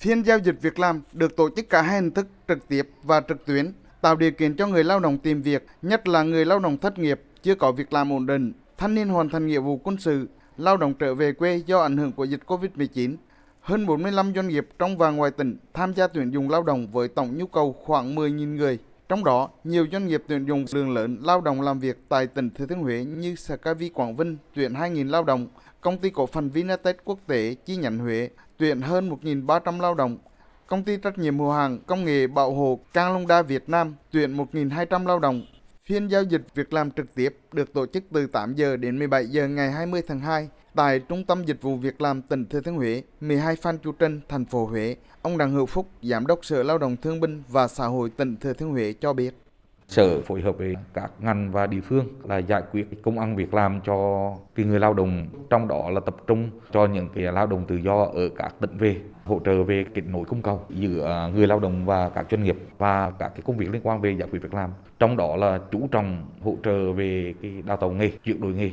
Phiên giao dịch việc làm được tổ chức cả hai hình thức trực tiếp và trực tuyến, tạo điều kiện cho người lao động tìm việc, nhất là người lao động thất nghiệp, chưa có việc làm ổn định, thanh niên hoàn thành nghĩa vụ quân sự, lao động trở về quê do ảnh hưởng của dịch Covid-19. Hơn 45 doanh nghiệp trong và ngoài tỉnh tham gia tuyển dụng lao động với tổng nhu cầu khoảng 10.000 người. Trong đó, nhiều doanh nghiệp tuyển dụng lượng lớn lao động làm việc tại tỉnh Thừa Thiên Huế như Sakavi Quảng Vinh tuyển 2.000 lao động, công ty cổ phần Vinatech quốc tế chi nhánh Huế tuyển hơn 1.300 lao động, công ty trách nhiệm hữu hàng công nghệ bảo hộ Cang Long Đa Việt Nam tuyển 1.200 lao động. Phiên giao dịch việc làm trực tiếp được tổ chức từ 8 giờ đến 17 giờ ngày 20 tháng 2 tại Trung tâm Dịch vụ Việc làm tỉnh Thừa Thiên Huế, 12 Phan Chu Trinh, thành phố Huế. Ông Đặng Hữu Phúc, Giám đốc Sở Lao động Thương binh và Xã hội tỉnh Thừa Thiên Huế cho biết. Sở phối hợp với các ngành và địa phương là giải quyết công ăn việc làm cho cái người lao động, trong đó là tập trung cho những cái lao động tự do ở các tỉnh về, hỗ trợ về kết nối cung cầu giữa người lao động và các doanh nghiệp và các cái công việc liên quan về giải quyết việc làm. Trong đó là chú trọng hỗ trợ về cái đào tạo nghề, chuyển đổi nghề